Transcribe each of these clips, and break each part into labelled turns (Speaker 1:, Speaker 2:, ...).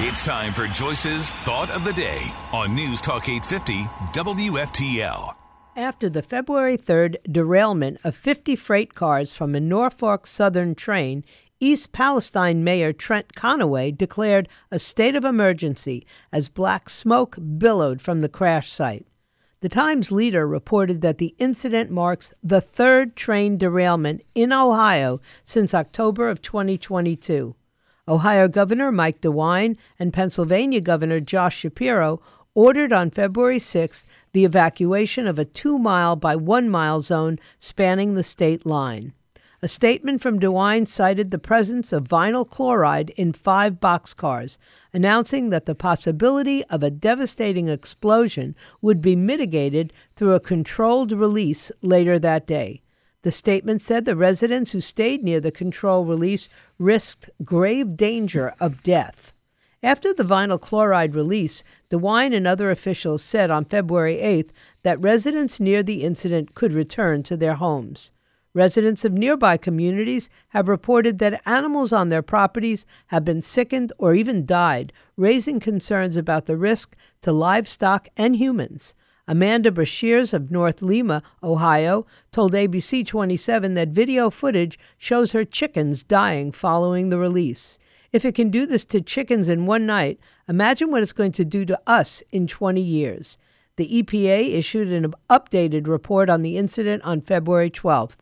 Speaker 1: It's time for Joyce's Thought of the Day on News Talk 850 WFTL.
Speaker 2: After the February 3rd derailment of 50 freight cars from a Norfolk Southern train, East Palestine Mayor Trent Conaway declared a state of emergency as black smoke billowed from the crash site. The Times leader reported that the incident marks the third train derailment in Ohio since October of 2022. Ohio Governor Mike DeWine and Pennsylvania Governor Josh Shapiro ordered on February 6 the evacuation of a two mile by one mile zone spanning the state line. A statement from DeWine cited the presence of vinyl chloride in five boxcars, announcing that the possibility of a devastating explosion would be mitigated through a controlled release later that day. The statement said the residents who stayed near the control release risked grave danger of death. After the vinyl chloride release, DeWine and other officials said on February 8th that residents near the incident could return to their homes. Residents of nearby communities have reported that animals on their properties have been sickened or even died, raising concerns about the risk to livestock and humans. Amanda Brashears of North Lima, Ohio, told ABC 27 that video footage shows her chickens dying following the release. If it can do this to chickens in one night, imagine what it's going to do to us in 20 years. The EPA issued an updated report on the incident on February 12th.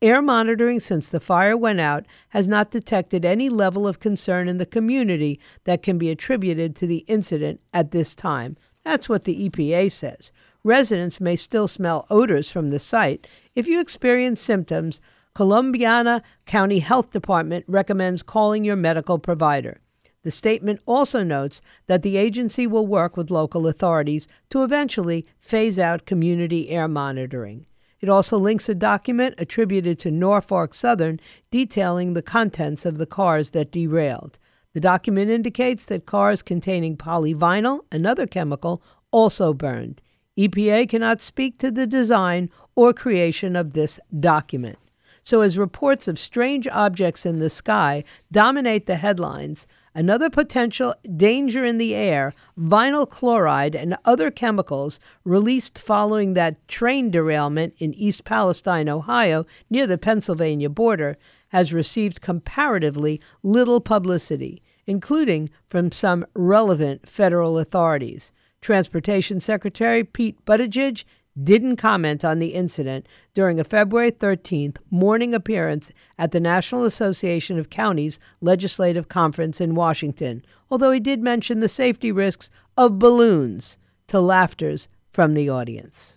Speaker 2: Air monitoring since the fire went out has not detected any level of concern in the community that can be attributed to the incident at this time. That's what the EPA says. Residents may still smell odors from the site. If you experience symptoms, Columbiana County Health Department recommends calling your medical provider. The statement also notes that the agency will work with local authorities to eventually phase out community air monitoring. It also links a document attributed to Norfolk Southern detailing the contents of the cars that derailed. The document indicates that cars containing polyvinyl, another chemical, also burned. EPA cannot speak to the design or creation of this document. So, as reports of strange objects in the sky dominate the headlines, another potential danger in the air, vinyl chloride and other chemicals released following that train derailment in East Palestine, Ohio, near the Pennsylvania border, has received comparatively little publicity, including from some relevant federal authorities. Transportation Secretary Pete Buttigieg didn't comment on the incident during a February 13th morning appearance at the National Association of Counties Legislative Conference in Washington, although he did mention the safety risks of balloons to laughters from the audience.